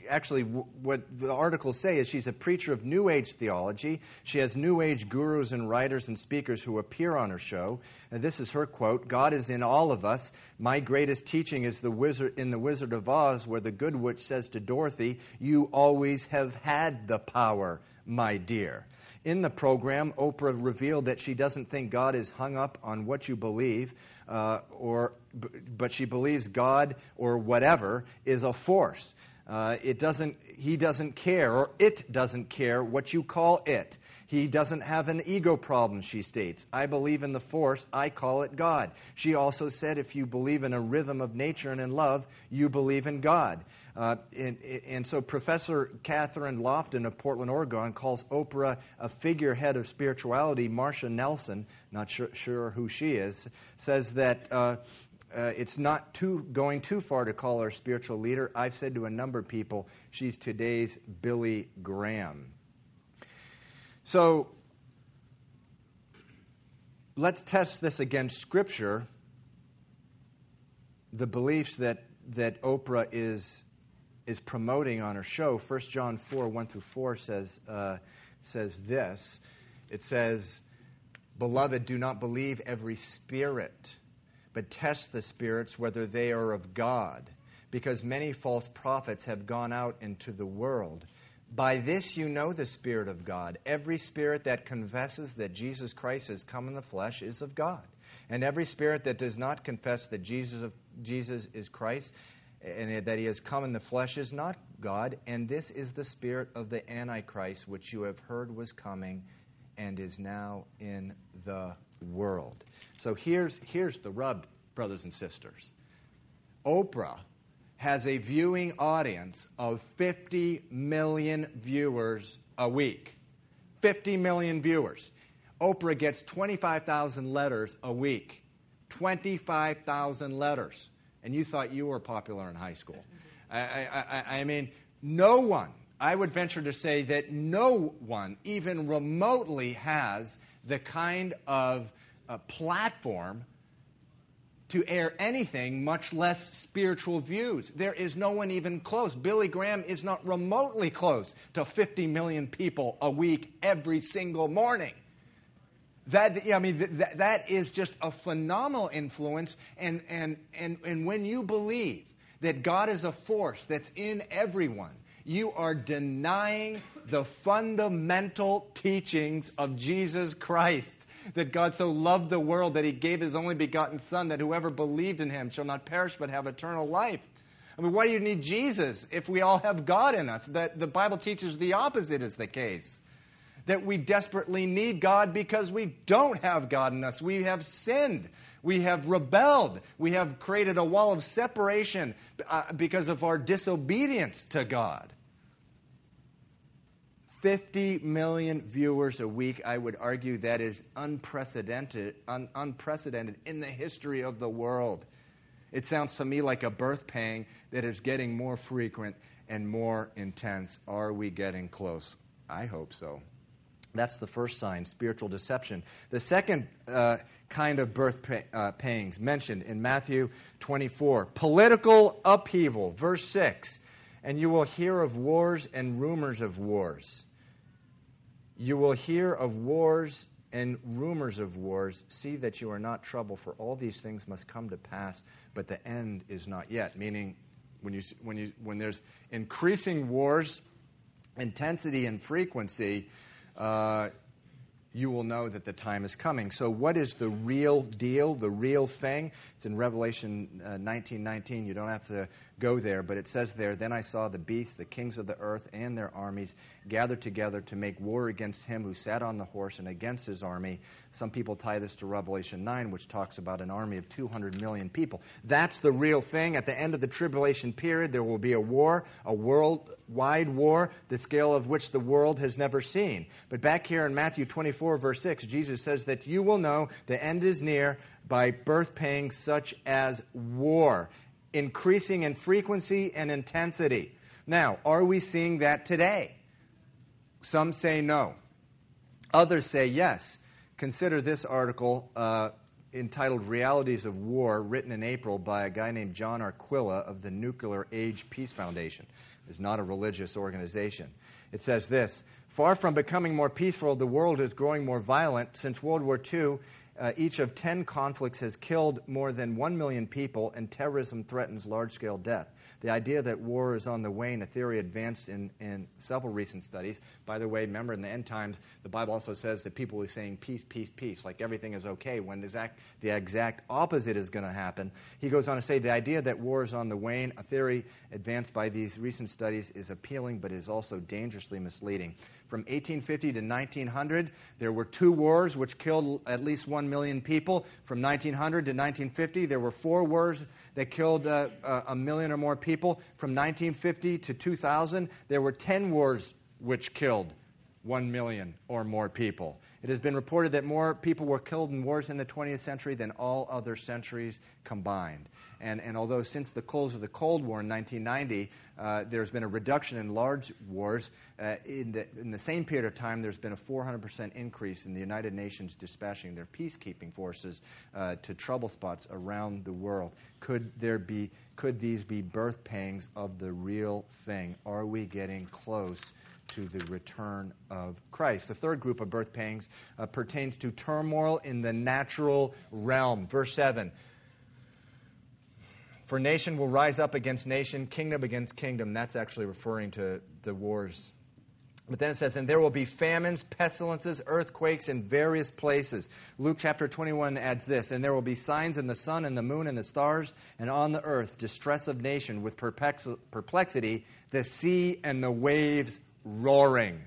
Actually, what the articles say is she's a preacher of New Age theology. She has New Age gurus and writers and speakers who appear on her show. And this is her quote God is in all of us. My greatest teaching is the wizard, in The Wizard of Oz, where the good witch says to Dorothy, You always have had the power, my dear. In the program, Oprah revealed that she doesn't think God is hung up on what you believe uh, or, but she believes God or whatever is a force. Uh, it doesn't, he doesn't care, or it doesn't care what you call it. He doesn't have an ego problem, she states. I believe in the force, I call it God. She also said if you believe in a rhythm of nature and in love, you believe in God. Uh, and, and, so Professor Catherine Lofton of Portland, Oregon, calls Oprah a figurehead of spirituality. Marsha Nelson, not sure, sure who she is, says that uh, uh, it's not too, going too far to call her a spiritual leader. I've said to a number of people, she's today's Billy Graham. So let's test this against Scripture the beliefs that, that Oprah is is promoting on her show. 1 John 4, 1 through 4 says, uh, says this It says, Beloved, do not believe every spirit, but test the spirits whether they are of God, because many false prophets have gone out into the world. By this you know the Spirit of God. Every spirit that confesses that Jesus Christ has come in the flesh is of God. And every spirit that does not confess that Jesus, of, Jesus is Christ and that he has come in the flesh is not God, and this is the spirit of the Antichrist, which you have heard was coming and is now in the world. So here's, here's the rub, brothers and sisters. Oprah has a viewing audience of 50 million viewers a week. 50 million viewers. Oprah gets 25,000 letters a week. 25,000 letters and you thought you were popular in high school. I, I, I, mean, no one, I would venture to say that no one even remotely has the kind of uh, platform to air anything, much less spiritual views. There is no one even close. Billy Graham is not remotely close to 50 million people a week every single morning. That, I mean, that, that is just a phenomenal influence. And, and, and, and when you believe that God is a force that's in everyone, you are denying the fundamental teachings of Jesus Christ. That God so loved the world that he gave his only begotten Son, that whoever believed in him shall not perish but have eternal life. I mean, why do you need Jesus if we all have God in us? That the Bible teaches the opposite is the case that we desperately need God because we don't have God in us. We have sinned. We have rebelled. We have created a wall of separation uh, because of our disobedience to God. 50 million viewers a week, I would argue that is unprecedented, un- unprecedented in the history of the world. It sounds to me like a birth pang that is getting more frequent and more intense. Are we getting close? I hope so. That's the first sign, spiritual deception. The second uh, kind of birth uh, pangs mentioned in Matthew 24 political upheaval, verse 6. And you will hear of wars and rumors of wars. You will hear of wars and rumors of wars. See that you are not troubled, for all these things must come to pass, but the end is not yet. Meaning, when, you, when, you, when there's increasing wars, intensity, and frequency, uh, you will know that the time is coming. So, what is the real deal, the real thing? It's in Revelation uh, 19 19. You don't have to go there, but it says there, Then I saw the beasts, the kings of the earth, and their armies gathered together to make war against him who sat on the horse and against his army. Some people tie this to Revelation 9, which talks about an army of 200 million people. That's the real thing. At the end of the tribulation period, there will be a war, a worldwide war, the scale of which the world has never seen. But back here in Matthew 24, verse 6, Jesus says that you will know the end is near by birth pangs such as war increasing in frequency and intensity. Now, are we seeing that today? Some say no. Others say yes. Consider this article uh, entitled Realities of War, written in April by a guy named John Arquilla of the Nuclear Age Peace Foundation. It's not a religious organization. It says this Far from becoming more peaceful, the world is growing more violent. Since World War II, uh, each of 10 conflicts has killed more than 1 million people, and terrorism threatens large scale death. The idea that war is on the wane, a theory advanced in, in several recent studies. By the way, remember in the end times, the Bible also says that people are saying peace, peace, peace, like everything is okay, when the exact, the exact opposite is going to happen. He goes on to say the idea that war is on the wane, a theory advanced by these recent studies, is appealing but is also dangerously misleading. From 1850 to 1900, there were two wars which killed at least 1 million people. From 1900 to 1950, there were four wars that killed uh, uh, a million or more people. From 1950 to 2000, there were 10 wars which killed 1 million or more people. It has been reported that more people were killed in wars in the 20th century than all other centuries combined. And, and although since the close of the Cold War in 1990, uh, there's been a reduction in large wars, uh, in, the, in the same period of time, there's been a 400% increase in the United Nations dispatching their peacekeeping forces uh, to trouble spots around the world. Could, there be, could these be birth pangs of the real thing? Are we getting close to the return of Christ. The third group of birth pangs uh, pertains to turmoil in the natural realm. Verse 7 For nation will rise up against nation, kingdom against kingdom. That's actually referring to the wars. But then it says, and there will be famines, pestilences, earthquakes in various places. Luke chapter 21 adds this, and there will be signs in the sun and the moon and the stars, and on the earth distress of nation with perplexity, the sea and the waves roaring.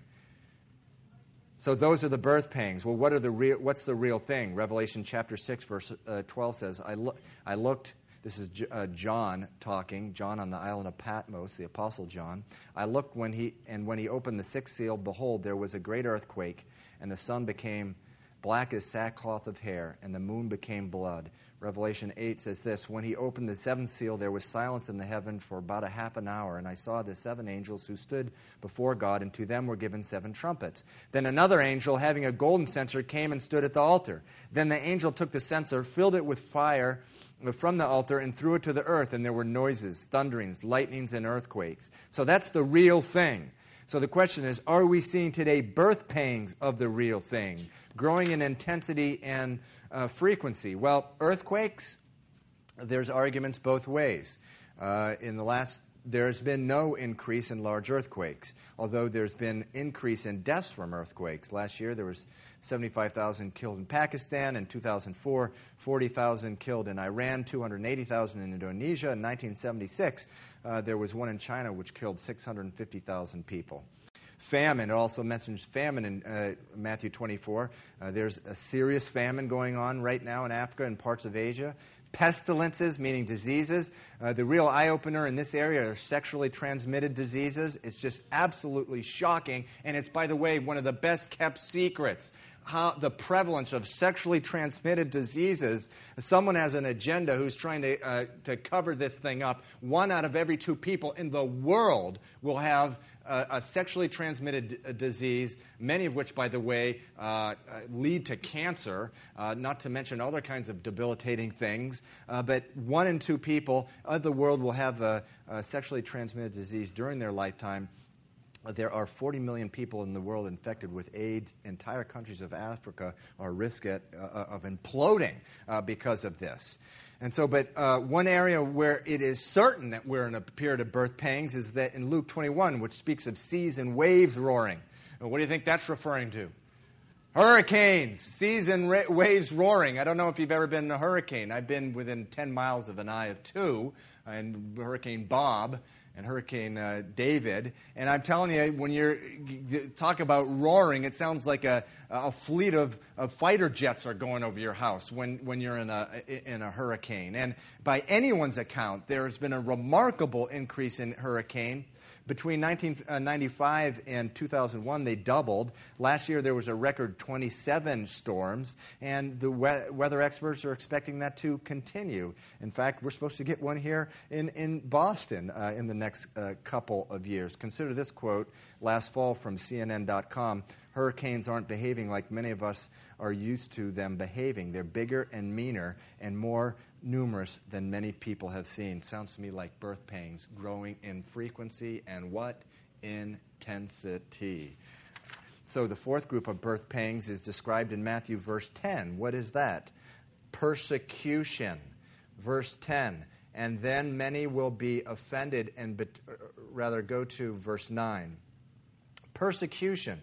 So those are the birth pangs. Well, what are the real, what's the real thing? Revelation chapter 6, verse uh, 12 says, I, lo- I looked, this is uh, John talking, John on the island of Patmos, the Apostle John. I looked when he, and when he opened the sixth seal, behold, there was a great earthquake, and the sun became black as sackcloth of hair, and the moon became blood. Revelation 8 says this When he opened the seventh seal, there was silence in the heaven for about a half an hour, and I saw the seven angels who stood before God, and to them were given seven trumpets. Then another angel, having a golden censer, came and stood at the altar. Then the angel took the censer, filled it with fire from the altar, and threw it to the earth, and there were noises, thunderings, lightnings, and earthquakes. So that's the real thing. So the question is are we seeing today birth pangs of the real thing, growing in intensity and uh, frequency? Well, earthquakes, there's arguments both ways. Uh, in the last there's been no increase in large earthquakes, although there's been increase in deaths from earthquakes. Last year there was 75,000 killed in Pakistan. In 2004, 40,000 killed in Iran, 280,000 in Indonesia. In 1976, uh, there was one in China which killed 650,000 people famine. It also mentions famine in uh, Matthew 24. Uh, there's a serious famine going on right now in Africa and parts of Asia. Pestilences, meaning diseases. Uh, the real eye opener in this area are sexually transmitted diseases. It's just absolutely shocking. And it's, by the way, one of the best kept secrets how the prevalence of sexually transmitted diseases. Someone has an agenda who's trying to, uh, to cover this thing up. One out of every two people in the world will have uh, a sexually transmitted uh, disease, many of which, by the way, uh, uh lead to cancer, not to mention other kinds of debilitating things. but one in two people of the world will have a, a sexually transmitted disease during their lifetime there are 40 million people in the world infected with AIDS. Entire countries of Africa are risk at, uh, of imploding uh, because of this. And so, but uh, one area where it is certain that we're in a period of birth pangs is that in Luke 21, which speaks of seas and waves roaring. What do you think that's referring to? Hurricanes, seas and ra- waves roaring. I don't know if you've ever been in a hurricane. I've been within 10 miles of an eye of two, and Hurricane Bob and Hurricane uh, David. And I'm telling you, when you talk about roaring, it sounds like a, a fleet of, of fighter jets are going over your house when, when you're in a, in a hurricane. And by anyone's account, there's been a remarkable increase in hurricane between 1995 and 2001, they doubled. Last year, there was a record 27 storms, and the we- weather experts are expecting that to continue. In fact, we're supposed to get one here in, in Boston uh, in the next uh, couple of years. Consider this quote last fall from CNN.com Hurricanes aren't behaving like many of us are used to them behaving. They're bigger and meaner and more numerous than many people have seen. Sounds to me like birth pangs growing in frequency and what? Intensity. So the fourth group of birth pangs is described in Matthew verse 10. What is that? Persecution. Verse 10. And then many will be offended and bet- uh, rather go to verse 9. Persecution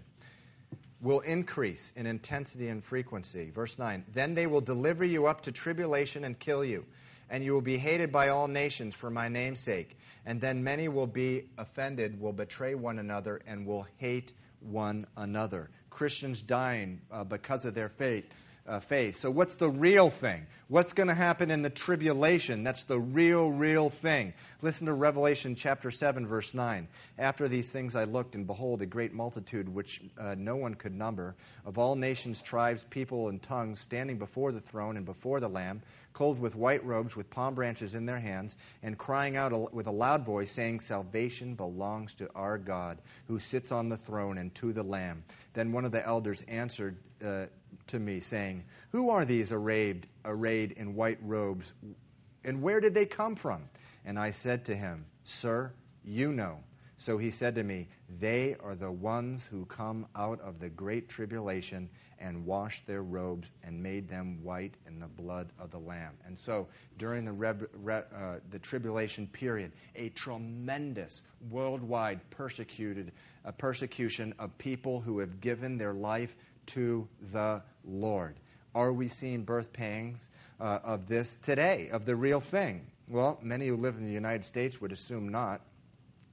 will increase in intensity and frequency. Verse 9 Then they will deliver you up to tribulation and kill you, and you will be hated by all nations for my name's sake. And then many will be offended, will betray one another, and will hate one another. Christians dying uh, because of their faith uh. So, what's the real thing? What's going to happen in the tribulation? That's the real, real thing. Listen to Revelation chapter 7, verse 9. After these things I looked, and behold, a great multitude which uh, no one could number, of all nations, tribes, people, and tongues, standing before the throne and before the Lamb, clothed with white robes, with palm branches in their hands, and crying out with a loud voice, saying, Salvation belongs to our God, who sits on the throne, and to the Lamb. Then one of the elders answered, uh, to me, saying, Who are these arrayed, arrayed in white robes, and where did they come from? And I said to him, Sir, you know. So he said to me, They are the ones who come out of the great tribulation and washed their robes and made them white in the blood of the Lamb. And so during the, re, uh, the tribulation period, a tremendous worldwide persecuted uh, persecution of people who have given their life to the Lord. Are we seeing birth pangs uh, of this today, of the real thing? Well, many who live in the United States would assume not.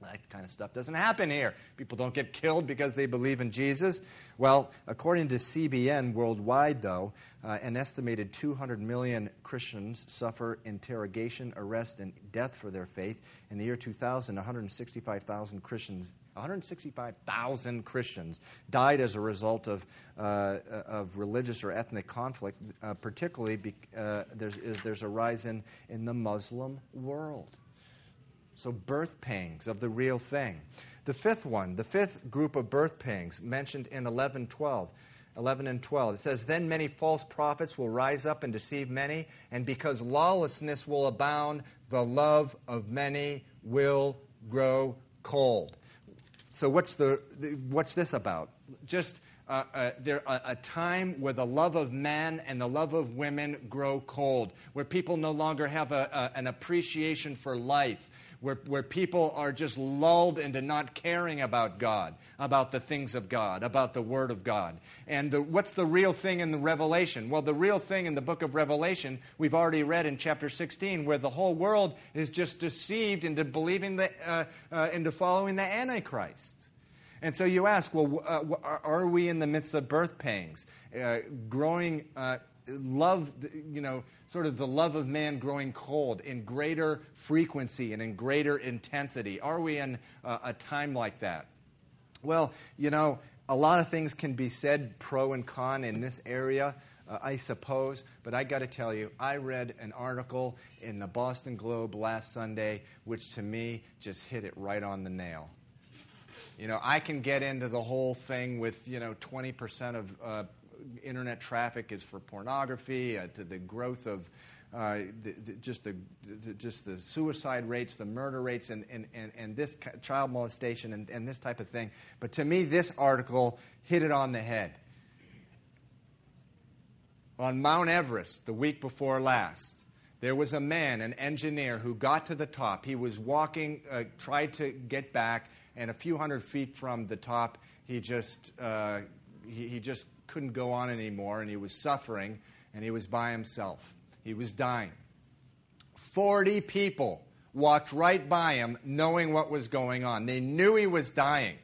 That kind of stuff doesn't happen here. People don't get killed because they believe in Jesus. Well, according to CBN worldwide, though, uh, an estimated 200 million Christians suffer interrogation, arrest, and death for their faith. In the year 2000, 165,000 Christians 165,000 Christians died as a result of, uh, of religious or ethnic conflict, uh, particularly be, uh, there's, there's a rise in, in the Muslim world. So, birth pangs of the real thing. The fifth one, the fifth group of birth pangs mentioned in 11 12. 11 and 12. It says, Then many false prophets will rise up and deceive many, and because lawlessness will abound, the love of many will grow cold. So, what's, the, what's this about? Just uh, uh, there a, a, time where the love of men and the love of women grow cold, where people no longer have a, an appreciation for life, where, where people are just lulled into not caring about God, about the things of God, about the Word of God. And the, what's the real thing in the Revelation? Well, the real thing in the book of Revelation, we've already read in chapter 16, where the whole world is just deceived into believing the, uh, uh into following the Antichrist. And so you ask, well, uh, are we in the midst of birth pangs? Uh, growing uh, love, you know, sort of the love of man growing cold in greater frequency and in greater intensity? Are we in a time like that? Well, you know, a lot of things can be said pro and con in this area. Uh, I suppose. But I got to tell you, I read an article in the Boston Globe last Sunday, which to me just hit it right on the nail. You know, I can get into the whole thing with, you know, 20% of uh, internet traffic is for pornography, uh, to the growth of uh, the, the, just, the, the, just the suicide rates, the murder rates, and, and, and, and this child molestation and, and this type of thing. But to me, this article hit it on the head. On Mount Everest, the week before last, there was a man, an engineer, who got to the top. He was walking, uh, tried to get back, and a few hundred feet from the top, he just uh, he, he just couldn't go on anymore, and he was suffering, and he was by himself. He was dying. 40 people walked right by him knowing what was going on. They knew he was dying,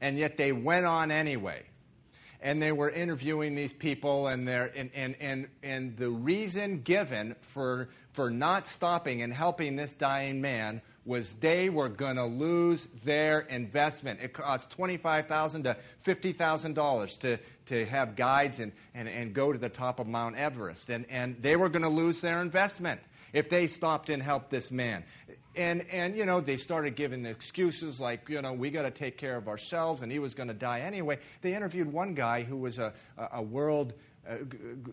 and yet they went on anyway. And they were interviewing these people, and, and, and, and, and the reason given for, for not stopping and helping this dying man was they were going to lose their investment. It cost 25,000 to $50,000 to, to have guides and, and, and go to the top of Mount Everest. And, and they were going to lose their investment if they stopped and helped this man. And, and you know, they started giving the excuses like, you know, we got to take care of ourselves, and he was going to die anyway. They interviewed one guy who was a, a world uh,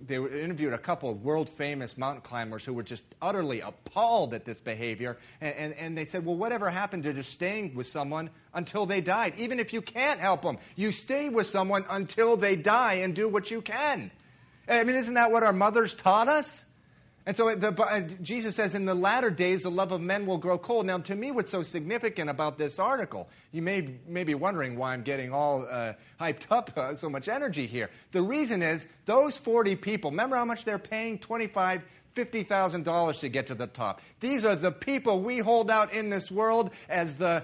they interviewed a couple of world famous mountain climbers who were just utterly appalled at this behavior. And, and, and, they said, Well, whatever happened to just staying with someone until they died? Even if you can't help them, you stay with someone until they die and do what you can. I mean, isn't that what our mothers taught us? And so the, uh, Jesus says, in the latter days, the love of men will grow cold. Now, to me, what's so significant about this article, you may, may be wondering why I'm getting all uh, hyped up, uh, so much energy here. The reason is those 40 people, remember how much they're paying? 25 $50,000 to get to the top. These are the people we hold out in this world as the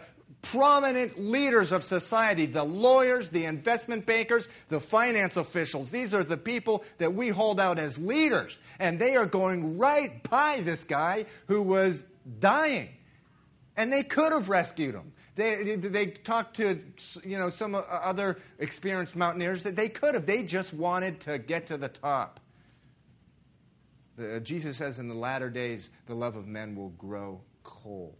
prominent leaders of society the lawyers, the investment bankers, the finance officials. These are the people that we hold out as leaders. And they are going right by this guy who was dying. And they could have rescued him. They, they talked to you know, some other experienced mountaineers that they could have. They just wanted to get to the top. The, Jesus says in the latter days, the love of men will grow cold.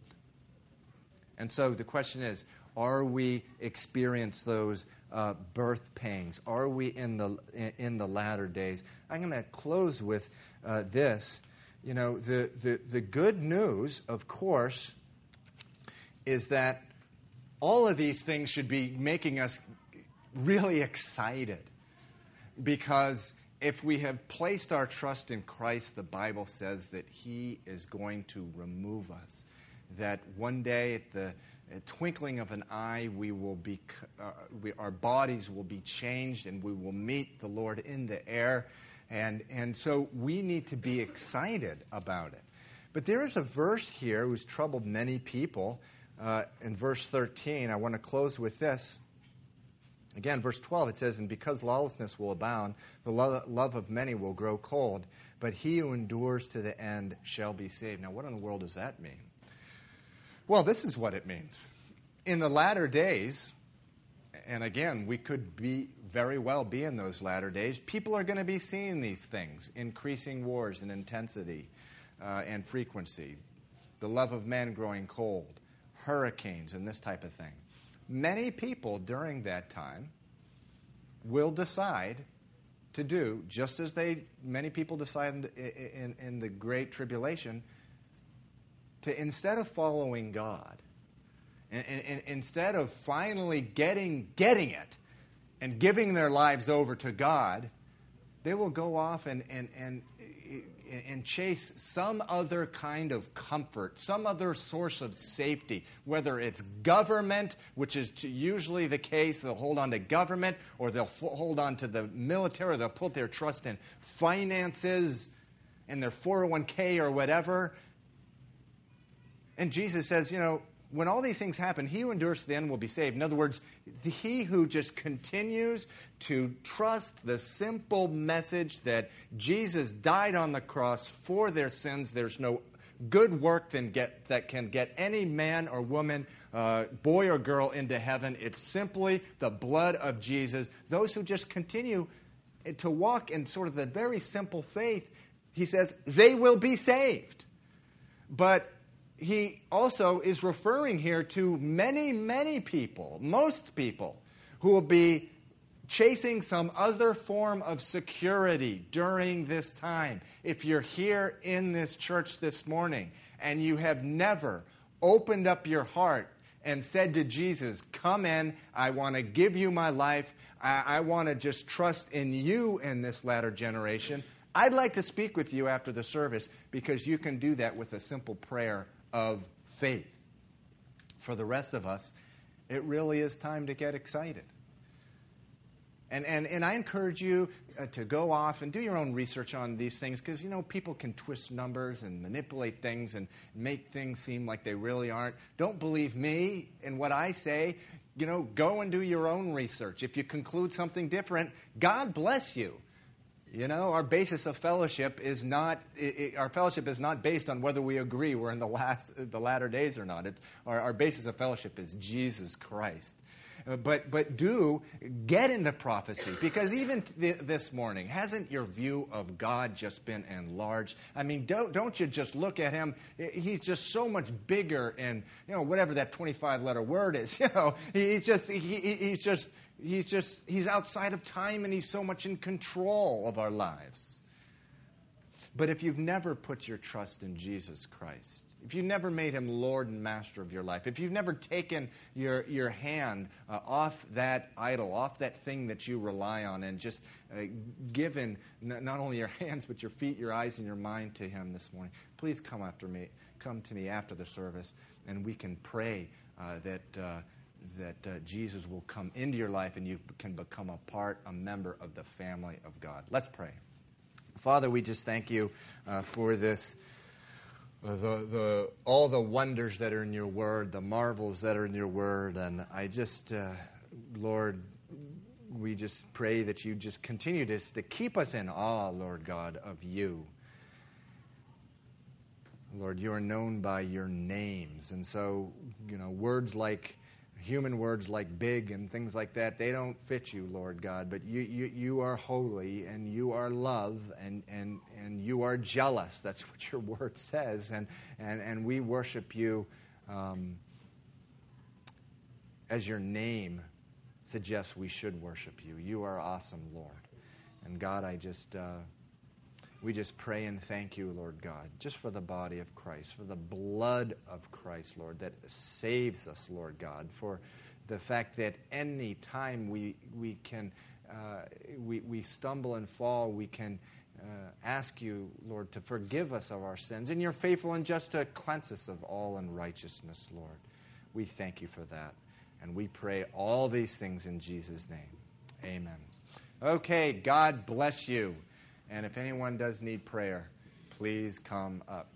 And so the question is are we experience those uh, birth pangs? Are we in the, in the latter days? I'm going to close with uh, this. You know, the, the, the good news, of course, is that all of these things should be making us really excited because if we have placed our trust in Christ, the Bible says that He is going to remove us that one day at the twinkling of an eye we will be uh, we, our bodies will be changed and we will meet the lord in the air. And and so we need to be excited about it. But there is a verse here who's troubled many people uh, in verse 13 i want to close with this. Again verse 12 it says and because lawlessness will abound the lo- love of many will grow cold but he who endures to the end shall be saved. Now what in the world does that mean well, this is what it means. In the latter days, and again, we could be very well be in those latter days, people are going to be seeing these things increasing wars in intensity uh, and frequency, the love of men growing cold, hurricanes, and this type of thing. Many people during that time will decide to do just as they many people decided in, in, in the great tribulation to instead of following God, and, and, and instead of finally getting, getting it and giving their lives over to God, they will go off and, and, and, and chase some other kind of comfort, some other source of safety, whether it's government, which is usually the case, they'll hold on to government, or they'll hold on to the military, they'll put their trust in finances and their 401k or whatever. And Jesus says, you know, when all these things happen, he who endures to the end will be saved. In other words, he who just continues to trust the simple message that Jesus died on the cross for their sins, there's no good work get, that can get any man or woman, uh, boy or girl into heaven. It's simply the blood of Jesus. Those who just continue to walk in sort of the very simple faith, he says, they will be saved. But he also is referring here to many, many people, most people, who will be chasing some other form of security during this time. If you're here in this church this morning and you have never opened up your heart and said to Jesus, Come in, I want to give you my life, I, I want to just trust in you in this latter generation. I'd like to speak with you after the service because you can do that with a simple prayer of faith. For the rest of us, it really is time to get excited. And, and, and I encourage you uh, to go off and do your own research on these things because, you know, people can twist numbers and manipulate things and make things seem like they really aren't. Don't believe me in what I say. You know, go and do your own research. If you conclude something different, God bless you. You know, our basis of fellowship is not, it, it, our fellowship is not based on whether we agree we're in the, last, the latter days or not. It's, our, our basis of fellowship is Jesus Christ. Uh, but, but do get into prophecy because even th- this morning, hasn't your view of God just been enlarged? I mean, don't, don't you just look at him? He's just so much bigger and, you know, whatever that 25 letter word is, you know, he's just, he, he's just, he's just, he's outside of time and he's so much in control of our lives. But if you've never put your trust in Jesus Christ, if you've never made him Lord and Master of your life, if you've never taken your, your hand uh, off that idol, off that thing that you rely on, and just uh, given n- not only your hands, but your feet, your eyes, and your mind to him this morning, please come after me. Come to me after the service, and we can pray uh, that, uh, that uh, Jesus will come into your life and you can become a part, a member of the family of God. Let's pray. Father, we just thank you uh, for this the, the, all the wonders that are in your word, the marvels that are in your word. And I just, uh, Lord, we just pray that you just continue to, to keep us in awe, Lord God, of you. Lord, you are known by your names. And so, you know, words like human words like big and things like that, they don't fit you, Lord God. But you, you, you are holy and you are love and, and, and you are jealous. That's what your word says. And, and, and we worship you um, as your name suggests we should worship you. You are awesome, Lord. And God, I just. Uh, we just pray and thank you, Lord God, just for the body of Christ, for the blood of Christ, Lord, that saves us, Lord God, for the fact that any time we, we can, uh, we, we stumble and fall, we can uh, ask you, Lord, to forgive us of our sins. And you're faithful and just to cleanse us of all unrighteousness, Lord. We thank you for that. And we pray all these things in Jesus' name. Amen. Okay, God bless you. And if anyone does need prayer, please come up.